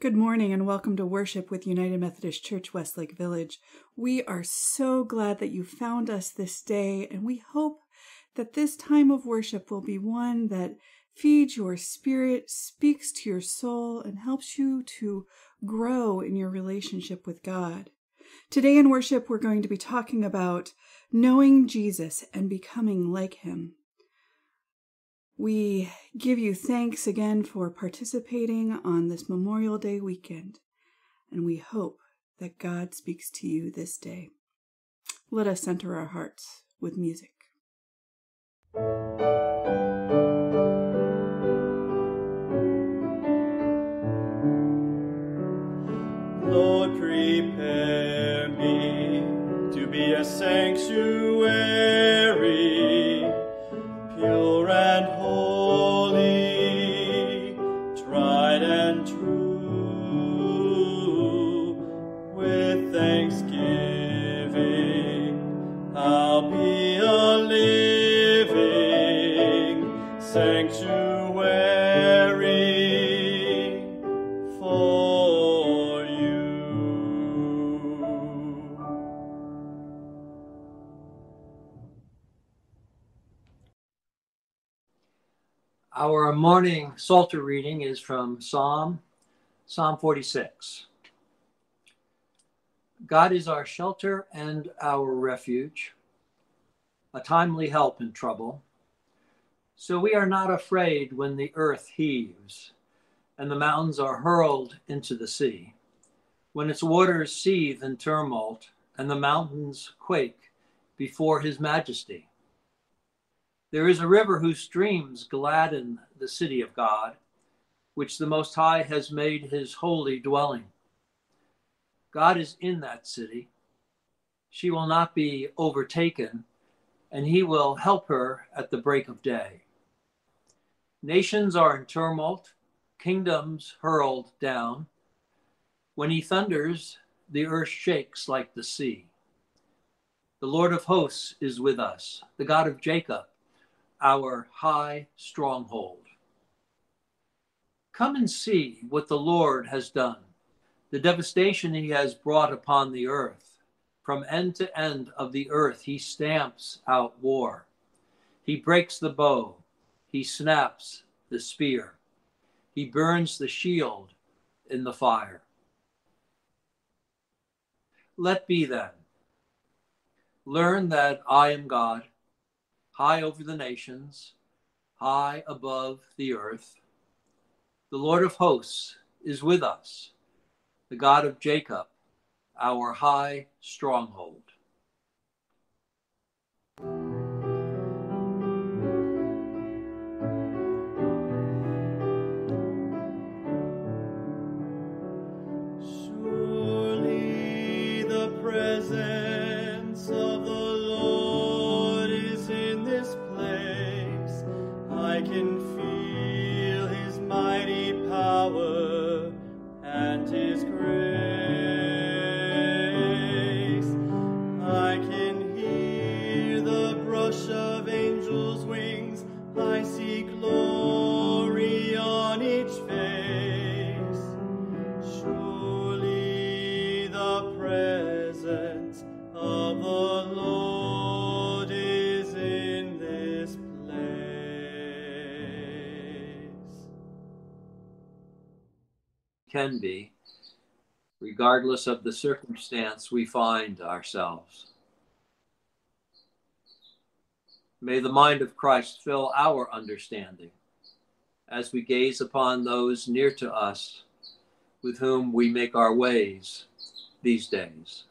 Good morning and welcome to worship with United Methodist Church Westlake Village. We are so glad that you found us this day, and we hope that this time of worship will be one that feeds your spirit, speaks to your soul, and helps you to grow in your relationship with God. Today in worship, we're going to be talking about knowing Jesus and becoming like him. We give you thanks again for participating on this Memorial Day weekend, and we hope that God speaks to you this day. Let us center our hearts with music. Lord, prepare me to be a sanctuary, Psalter reading is from Psalm, Psalm 46. God is our shelter and our refuge, a timely help in trouble. So we are not afraid when the earth heaves and the mountains are hurled into the sea, when its waters seethe in tumult and the mountains quake before his majesty. There is a river whose streams gladden the city of God, which the Most High has made his holy dwelling. God is in that city. She will not be overtaken, and he will help her at the break of day. Nations are in tumult, kingdoms hurled down. When he thunders, the earth shakes like the sea. The Lord of hosts is with us, the God of Jacob our high stronghold. Come and see what the Lord has done, the devastation he has brought upon the earth. From end to end of the earth, he stamps out war. He breaks the bow, he snaps the spear, he burns the shield in the fire. Let be then. Learn that I am God high over the nations, high above the earth. The Lord of hosts is with us, the God of Jacob, our high stronghold. Can be, regardless of the circumstance we find ourselves. May the mind of Christ fill our understanding as we gaze upon those near to us with whom we make our ways these days.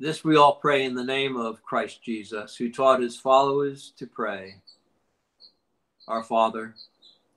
This we all pray in the name of Christ Jesus, who taught his followers to pray Our Father,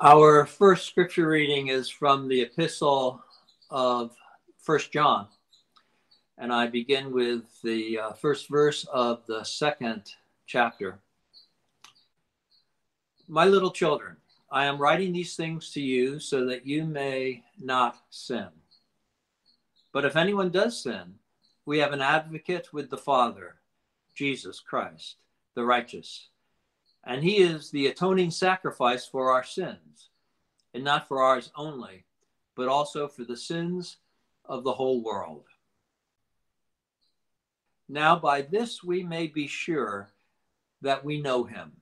Our first scripture reading is from the epistle of First John. And I begin with the uh, first verse of the second chapter. My little children, I am writing these things to you so that you may not sin. But if anyone does sin, we have an advocate with the Father, Jesus Christ, the righteous and he is the atoning sacrifice for our sins, and not for ours only, but also for the sins of the whole world. Now, by this we may be sure that we know him,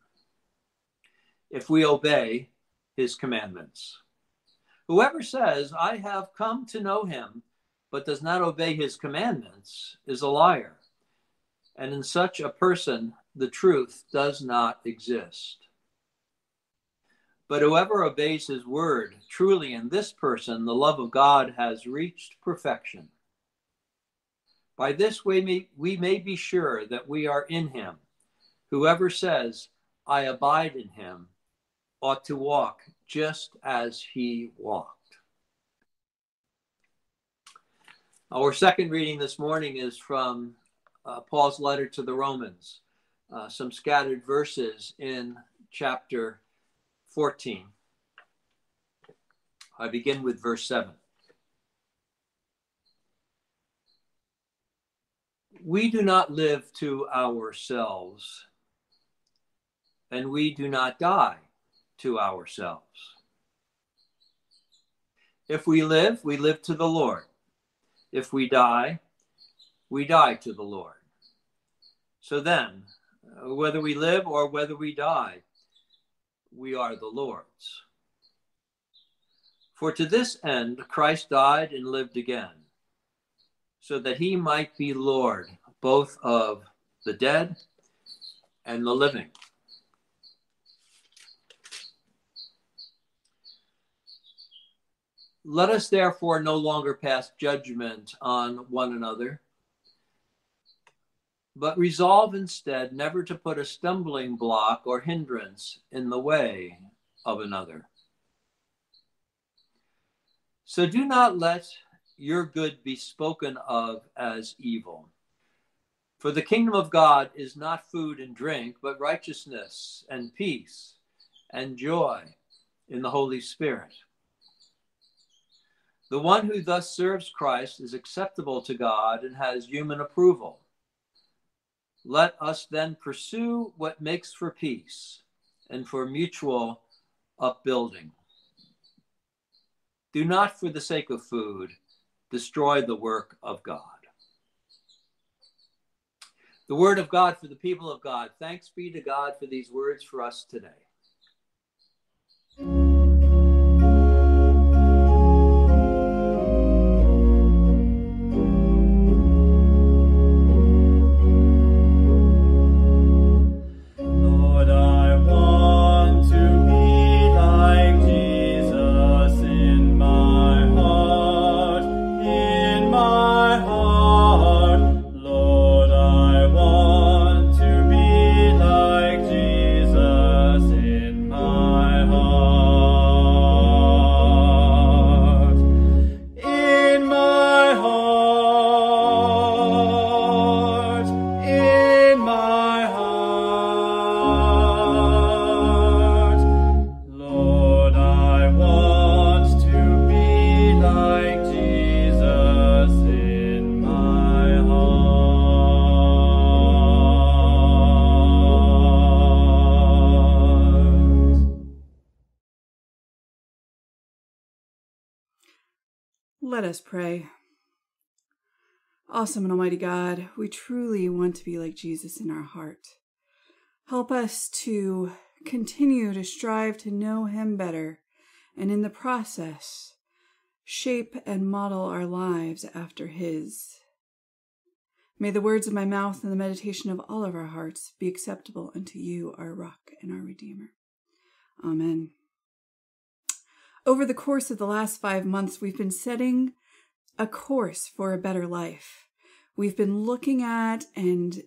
if we obey his commandments. Whoever says, I have come to know him, but does not obey his commandments, is a liar. And in such a person, the truth does not exist. But whoever obeys his word, truly in this person, the love of God has reached perfection. By this we may, we may be sure that we are in him. Whoever says, I abide in him, ought to walk just as he walked. Our second reading this morning is from uh, Paul's letter to the Romans, uh, some scattered verses in chapter 14. I begin with verse 7. We do not live to ourselves, and we do not die to ourselves. If we live, we live to the Lord. If we die, we die to the Lord. So then, whether we live or whether we die, we are the Lord's. For to this end Christ died and lived again, so that he might be Lord both of the dead and the living. Let us therefore no longer pass judgment on one another but resolve instead never to put a stumbling block or hindrance in the way of another. So do not let your good be spoken of as evil. For the kingdom of God is not food and drink, but righteousness and peace and joy in the Holy Spirit. The one who thus serves Christ is acceptable to God and has human approval. Let us then pursue what makes for peace and for mutual upbuilding. Do not, for the sake of food, destroy the work of God. The word of God for the people of God. Thanks be to God for these words for us today. Awesome and Almighty God, we truly want to be like Jesus in our heart. Help us to continue to strive to know Him better, and in the process, shape and model our lives after His. May the words of my mouth and the meditation of all of our hearts be acceptable unto you, our rock and our Redeemer. Amen. Over the course of the last five months, we've been setting a course for a better life. We've been looking at and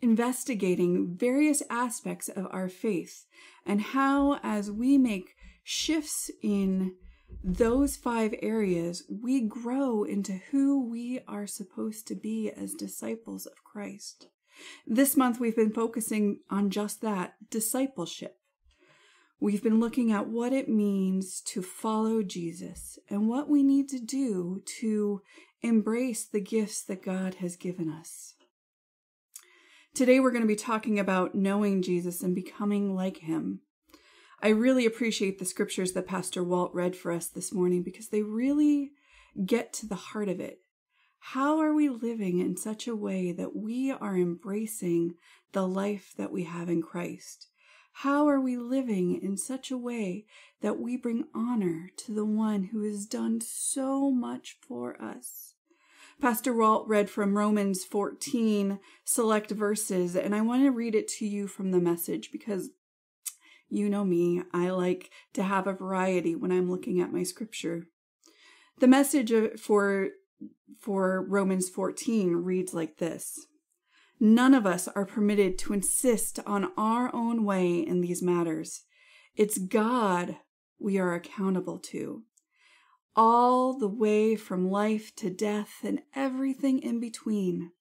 investigating various aspects of our faith and how, as we make shifts in those five areas, we grow into who we are supposed to be as disciples of Christ. This month, we've been focusing on just that discipleship. We've been looking at what it means to follow Jesus and what we need to do to embrace the gifts that God has given us. Today, we're going to be talking about knowing Jesus and becoming like him. I really appreciate the scriptures that Pastor Walt read for us this morning because they really get to the heart of it. How are we living in such a way that we are embracing the life that we have in Christ? How are we living in such a way that we bring honor to the one who has done so much for us? Pastor Walt read from Romans 14 select verses, and I want to read it to you from the message because you know me, I like to have a variety when I'm looking at my scripture. The message for for Romans 14 reads like this. None of us are permitted to insist on our own way in these matters. It's God we are accountable to. All the way from life to death and everything in between,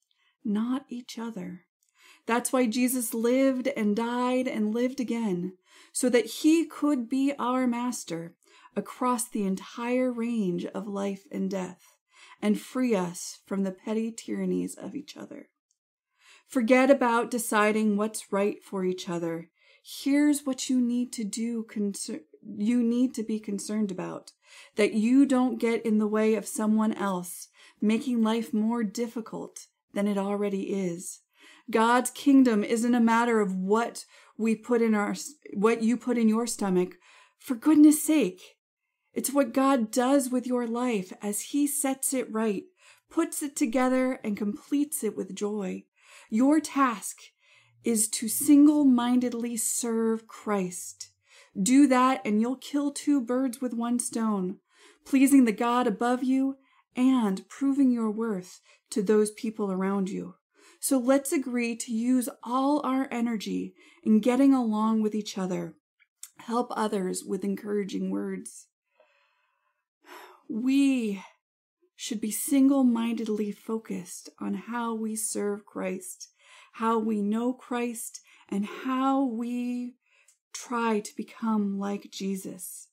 not each other. That's why Jesus lived and died and lived again, so that he could be our master across the entire range of life and death and free us from the petty tyrannies of each other. Forget about deciding what's right for each other. Here's what you need to do, concer- you need to be concerned about that you don't get in the way of someone else, making life more difficult than it already is. God's kingdom isn't a matter of what we put in our what you put in your stomach. For goodness sake, it's what God does with your life as he sets it right, puts it together and completes it with joy. Your task is to single-mindedly serve Christ. Do that and you'll kill two birds with one stone, pleasing the God above you and proving your worth to those people around you. So let's agree to use all our energy in getting along with each other. Help others with encouraging words. We should be single mindedly focused on how we serve Christ, how we know Christ, and how we try to become like Jesus.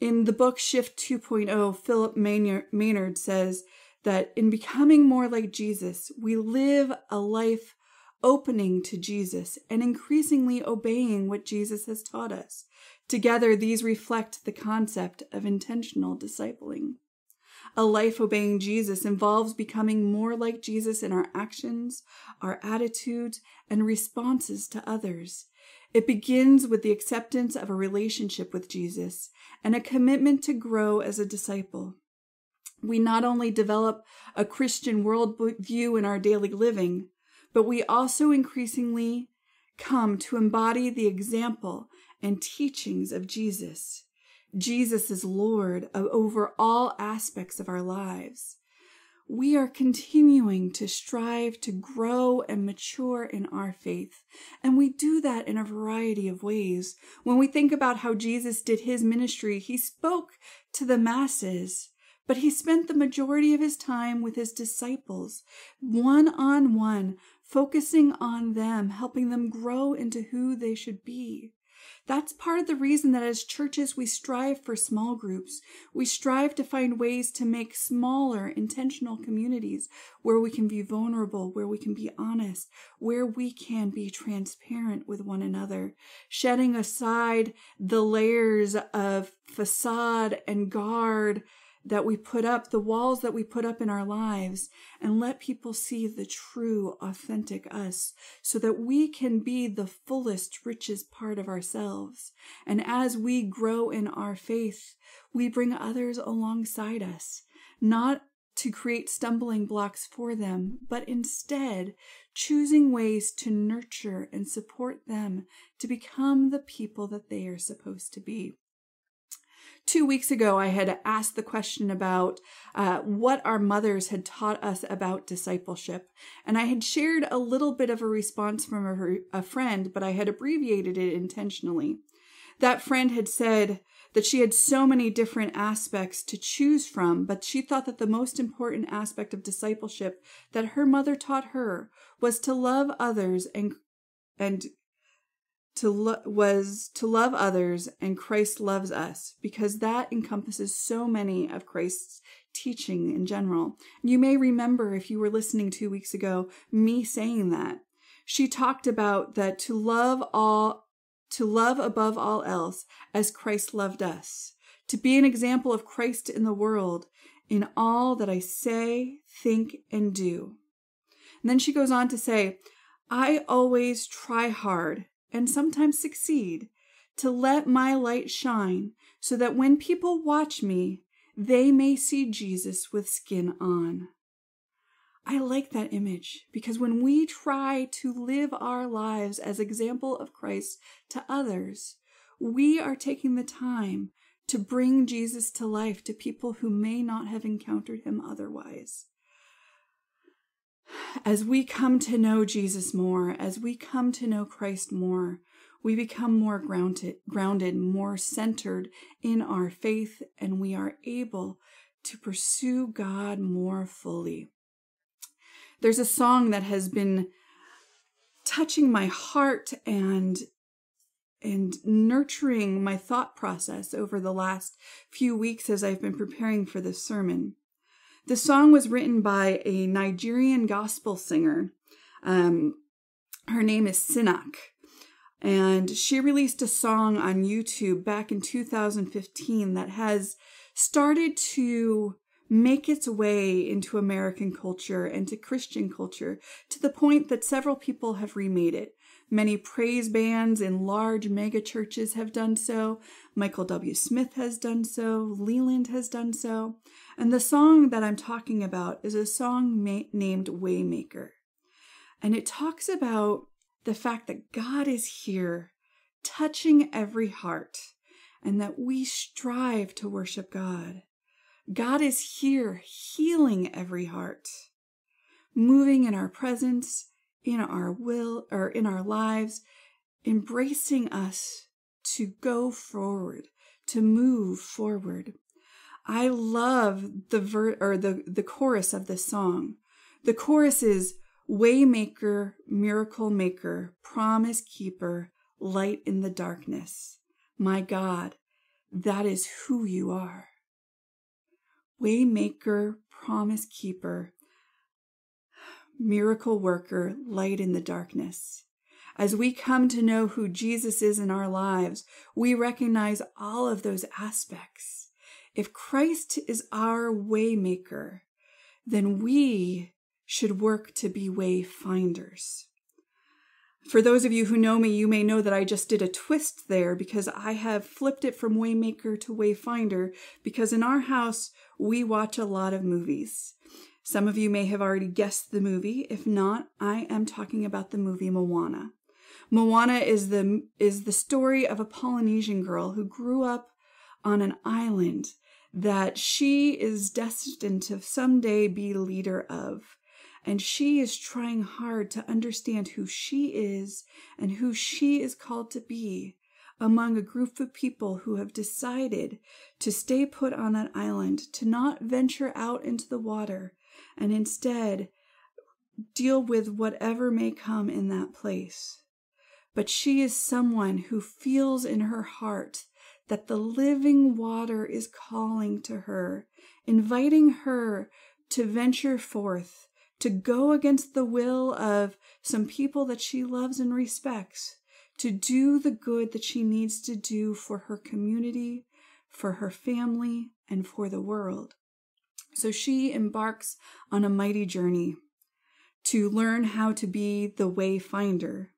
In the book Shift 2.0, Philip Maynard says that in becoming more like Jesus, we live a life opening to Jesus and increasingly obeying what Jesus has taught us. Together, these reflect the concept of intentional discipling. A life obeying Jesus involves becoming more like Jesus in our actions, our attitudes, and responses to others. It begins with the acceptance of a relationship with Jesus and a commitment to grow as a disciple. We not only develop a Christian worldview in our daily living, but we also increasingly come to embody the example and teachings of Jesus. Jesus is Lord over all aspects of our lives. We are continuing to strive to grow and mature in our faith. And we do that in a variety of ways. When we think about how Jesus did his ministry, he spoke to the masses, but he spent the majority of his time with his disciples, one on one, focusing on them, helping them grow into who they should be. That's part of the reason that as churches we strive for small groups. We strive to find ways to make smaller, intentional communities where we can be vulnerable, where we can be honest, where we can be transparent with one another, shedding aside the layers of facade and guard that we put up, the walls that we put up in our lives, and let people see the true, authentic us so that we can be the fullest, richest part of ourselves. And as we grow in our faith, we bring others alongside us, not to create stumbling blocks for them, but instead choosing ways to nurture and support them to become the people that they are supposed to be two weeks ago, I had asked the question about uh, what our mothers had taught us about discipleship. And I had shared a little bit of a response from a, a friend, but I had abbreviated it intentionally. That friend had said that she had so many different aspects to choose from, but she thought that the most important aspect of discipleship that her mother taught her was to love others and and to lo- was to love others and Christ loves us because that encompasses so many of Christ's teaching in general. You may remember if you were listening 2 weeks ago me saying that. She talked about that to love all to love above all else as Christ loved us, to be an example of Christ in the world in all that I say, think, and do. And then she goes on to say, I always try hard and sometimes succeed to let my light shine so that when people watch me, they may see Jesus with skin on. I like that image because when we try to live our lives as example of Christ to others, we are taking the time to bring Jesus to life to people who may not have encountered him otherwise. As we come to know Jesus more, as we come to know Christ more, we become more grounded, grounded, more centered in our faith, and we are able to pursue God more fully. There's a song that has been touching my heart and and nurturing my thought process over the last few weeks as I've been preparing for this sermon. The song was written by a Nigerian gospel singer. Um, her name is Sinach, and she released a song on YouTube back in 2015 that has started to make its way into American culture and to Christian culture to the point that several people have remade it. Many praise bands in large mega churches have done so. Michael W. Smith has done so. Leeland has done so. And the song that I'm talking about is a song ma- named Waymaker. And it talks about the fact that God is here, touching every heart, and that we strive to worship God. God is here, healing every heart, moving in our presence in our will or in our lives, embracing us to go forward, to move forward. I love the ver- or the, the chorus of this song. The chorus is Waymaker, miracle maker, promise keeper, light in the darkness. My God, that is who you are. Waymaker, promise keeper, miracle worker, light in the darkness. As we come to know who Jesus is in our lives, we recognize all of those aspects. If Christ is our waymaker, then we should work to be wayfinders. For those of you who know me, you may know that I just did a twist there because I have flipped it from waymaker to wayfinder because in our house we watch a lot of movies. Some of you may have already guessed the movie. If not, I am talking about the movie Moana. Moana is the is the story of a Polynesian girl who grew up on an island that she is destined to someday be leader of. And she is trying hard to understand who she is and who she is called to be among a group of people who have decided to stay put on that island, to not venture out into the water, and instead deal with whatever may come in that place. But she is someone who feels in her heart that the living water is calling to her, inviting her to venture forth, to go against the will of some people that she loves and respects, to do the good that she needs to do for her community, for her family, and for the world. So she embarks on a mighty journey to learn how to be the wayfinder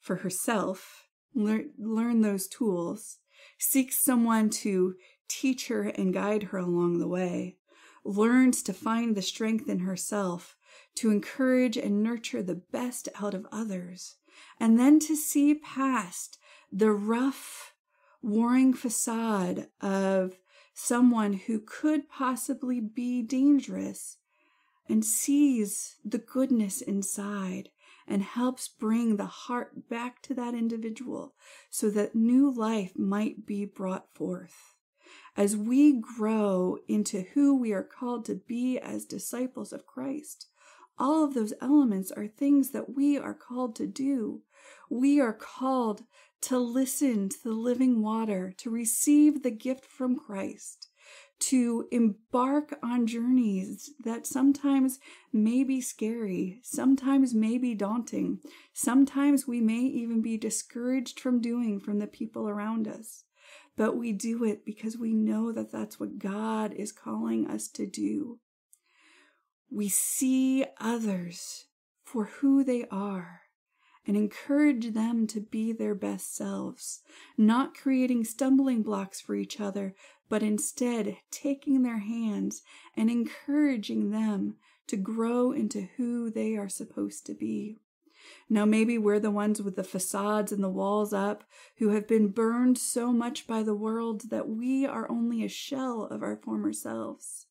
for herself, learn, learn those tools, seek someone to teach her and guide her along the way, learns to find the strength in herself to encourage and nurture the best out of others, and then to see past the rough, warring facade of someone who could possibly be dangerous and sees the goodness inside and helps bring the heart back to that individual so that new life might be brought forth. As we grow into who we are called to be as disciples of Christ, all of those elements are things that we are called to do. We are called to listen to the living water, to receive the gift from Christ, to embark on journeys that sometimes may be scary, sometimes may be daunting, sometimes we may even be discouraged from doing from the people around us. But we do it because we know that that's what God is calling us to do. We see others for who they are and encourage them to be their best selves, not creating stumbling blocks for each other, but instead taking their hands and encouraging them to grow into who they are supposed to be. Now, maybe we're the ones with the facades and the walls up who have been burned so much by the world that we are only a shell of our former selves.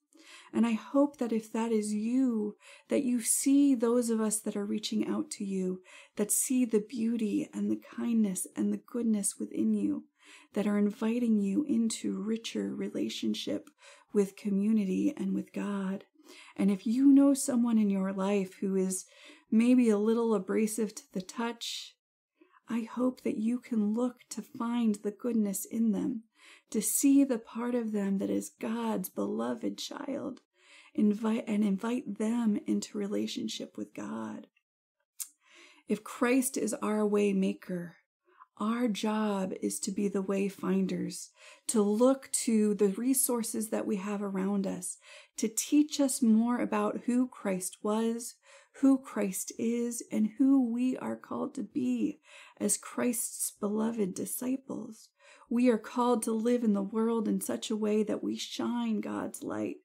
And I hope that if that is you, that you see those of us that are reaching out to you, that see the beauty and the kindness and the goodness within you, that are inviting you into richer relationship with community and with God. And if you know someone in your life who is maybe a little abrasive to the touch, I hope that you can look to find the goodness in them, to see the part of them that is God's beloved child, invite and invite them into relationship with God. If Christ is our way maker, our job is to be the wayfinders, to look to the resources that we have around us, to teach us more about who Christ was, who Christ is, and who we are called to be as Christ's beloved disciples. We are called to live in the world in such a way that we shine God's light,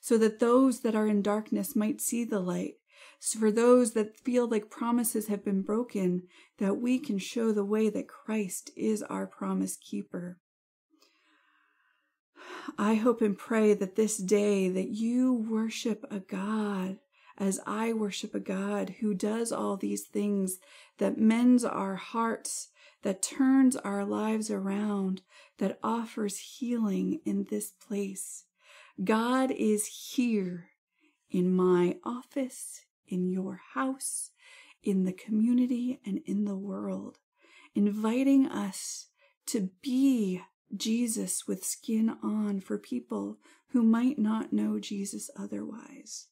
so that those that are in darkness might see the light so for those that feel like promises have been broken, that we can show the way that Christ is our promise keeper. I hope and pray that this day that you worship a God as I worship a God who does all these things, that mends our hearts, that turns our lives around, that offers healing in this place. God is here in my office, in your house, in the community, and in the world, inviting us to be Jesus with skin on for people who might not know Jesus otherwise.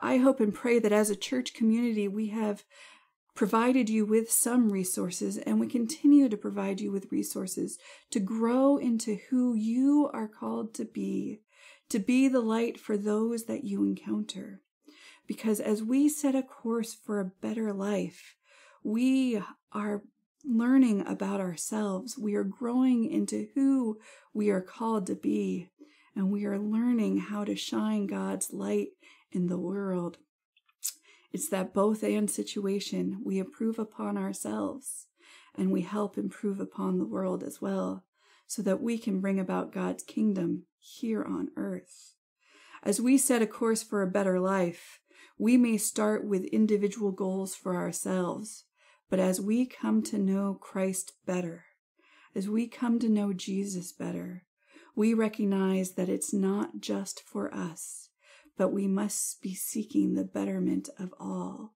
I hope and pray that as a church community, we have provided you with some resources and we continue to provide you with resources to grow into who you are called to be, to be the light for those that you encounter. Because as we set a course for a better life, we are learning about ourselves. We are growing into who we are called to be, and we are learning how to shine God's light in the world. It's that both and situation. We improve upon ourselves and we help improve upon the world as well, so that we can bring about God's kingdom here on earth. As we set a course for a better life, we may start with individual goals for ourselves, but as we come to know Christ better, as we come to know Jesus better, we recognize that it's not just for us, but we must be seeking the betterment of all,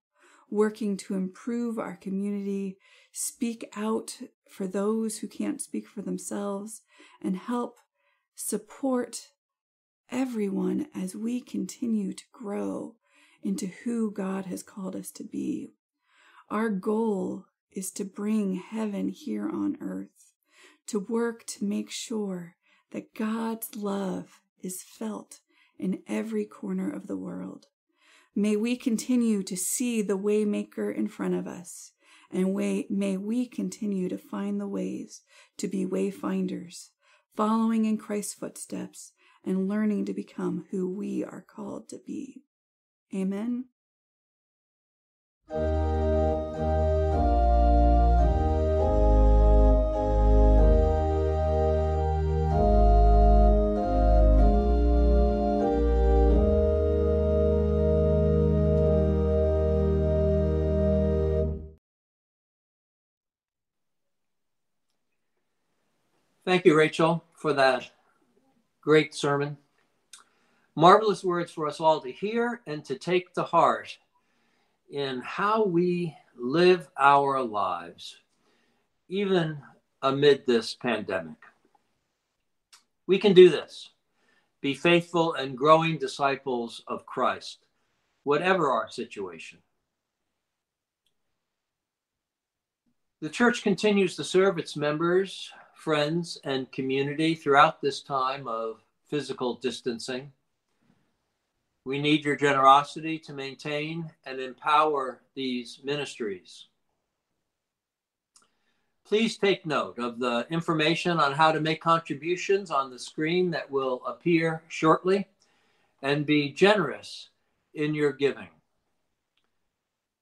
working to improve our community, speak out for those who can't speak for themselves, and help support everyone as we continue to grow into who God has called us to be. Our goal is to bring heaven here on earth, to work to make sure that God's love is felt in every corner of the world. May we continue to see the waymaker in front of us, and way, may we continue to find the ways to be wayfinders, following in Christ's footsteps and learning to become who we are called to be. Amen. Thank you, Rachel, for that great sermon. Marvelous words for us all to hear and to take to heart in how we live our lives, even amid this pandemic. We can do this. Be faithful and growing disciples of Christ, whatever our situation. The church continues to serve its members, friends, and community throughout this time of physical distancing. We need your generosity to maintain and empower these ministries. please take note of the information on how to make contributions on the screen that will appear shortly and be generous in your giving.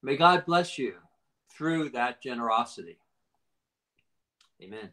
May God bless you through that generosity. Amen.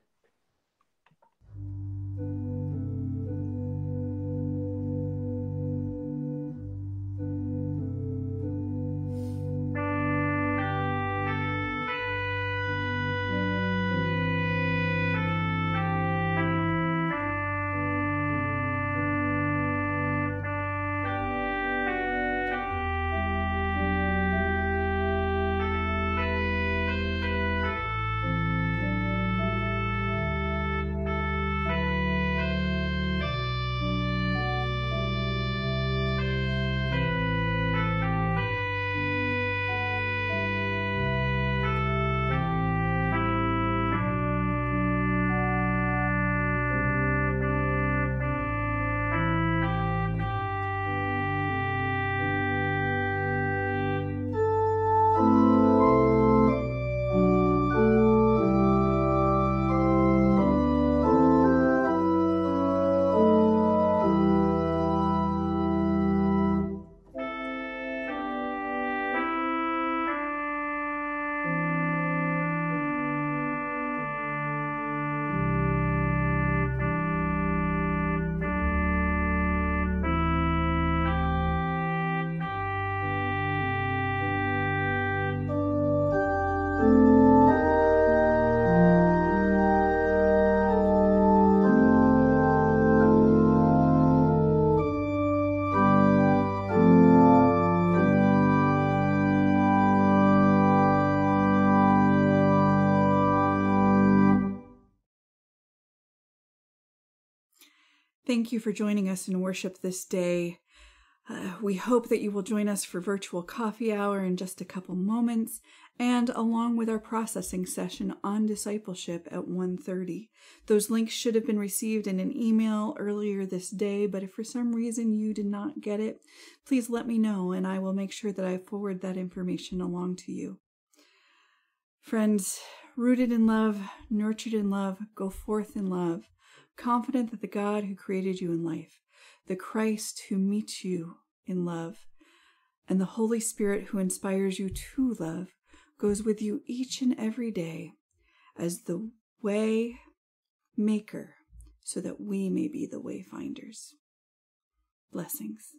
Thank you for joining us in worship this day. Uh, we hope that you will join us for virtual coffee hour in just a couple moments and along with our processing session on discipleship at 1:30. Those links should have been received in an email earlier this day, but if for some reason you did not get it, please let me know and I will make sure that I forward that information along to you. Friends, rooted in love, nurtured in love, go forth in love confident that the God who created you in life, the Christ who meets you in love, and the Holy Spirit who inspires you to love goes with you each and every day as the way maker so that we may be the wayfinders. Blessings.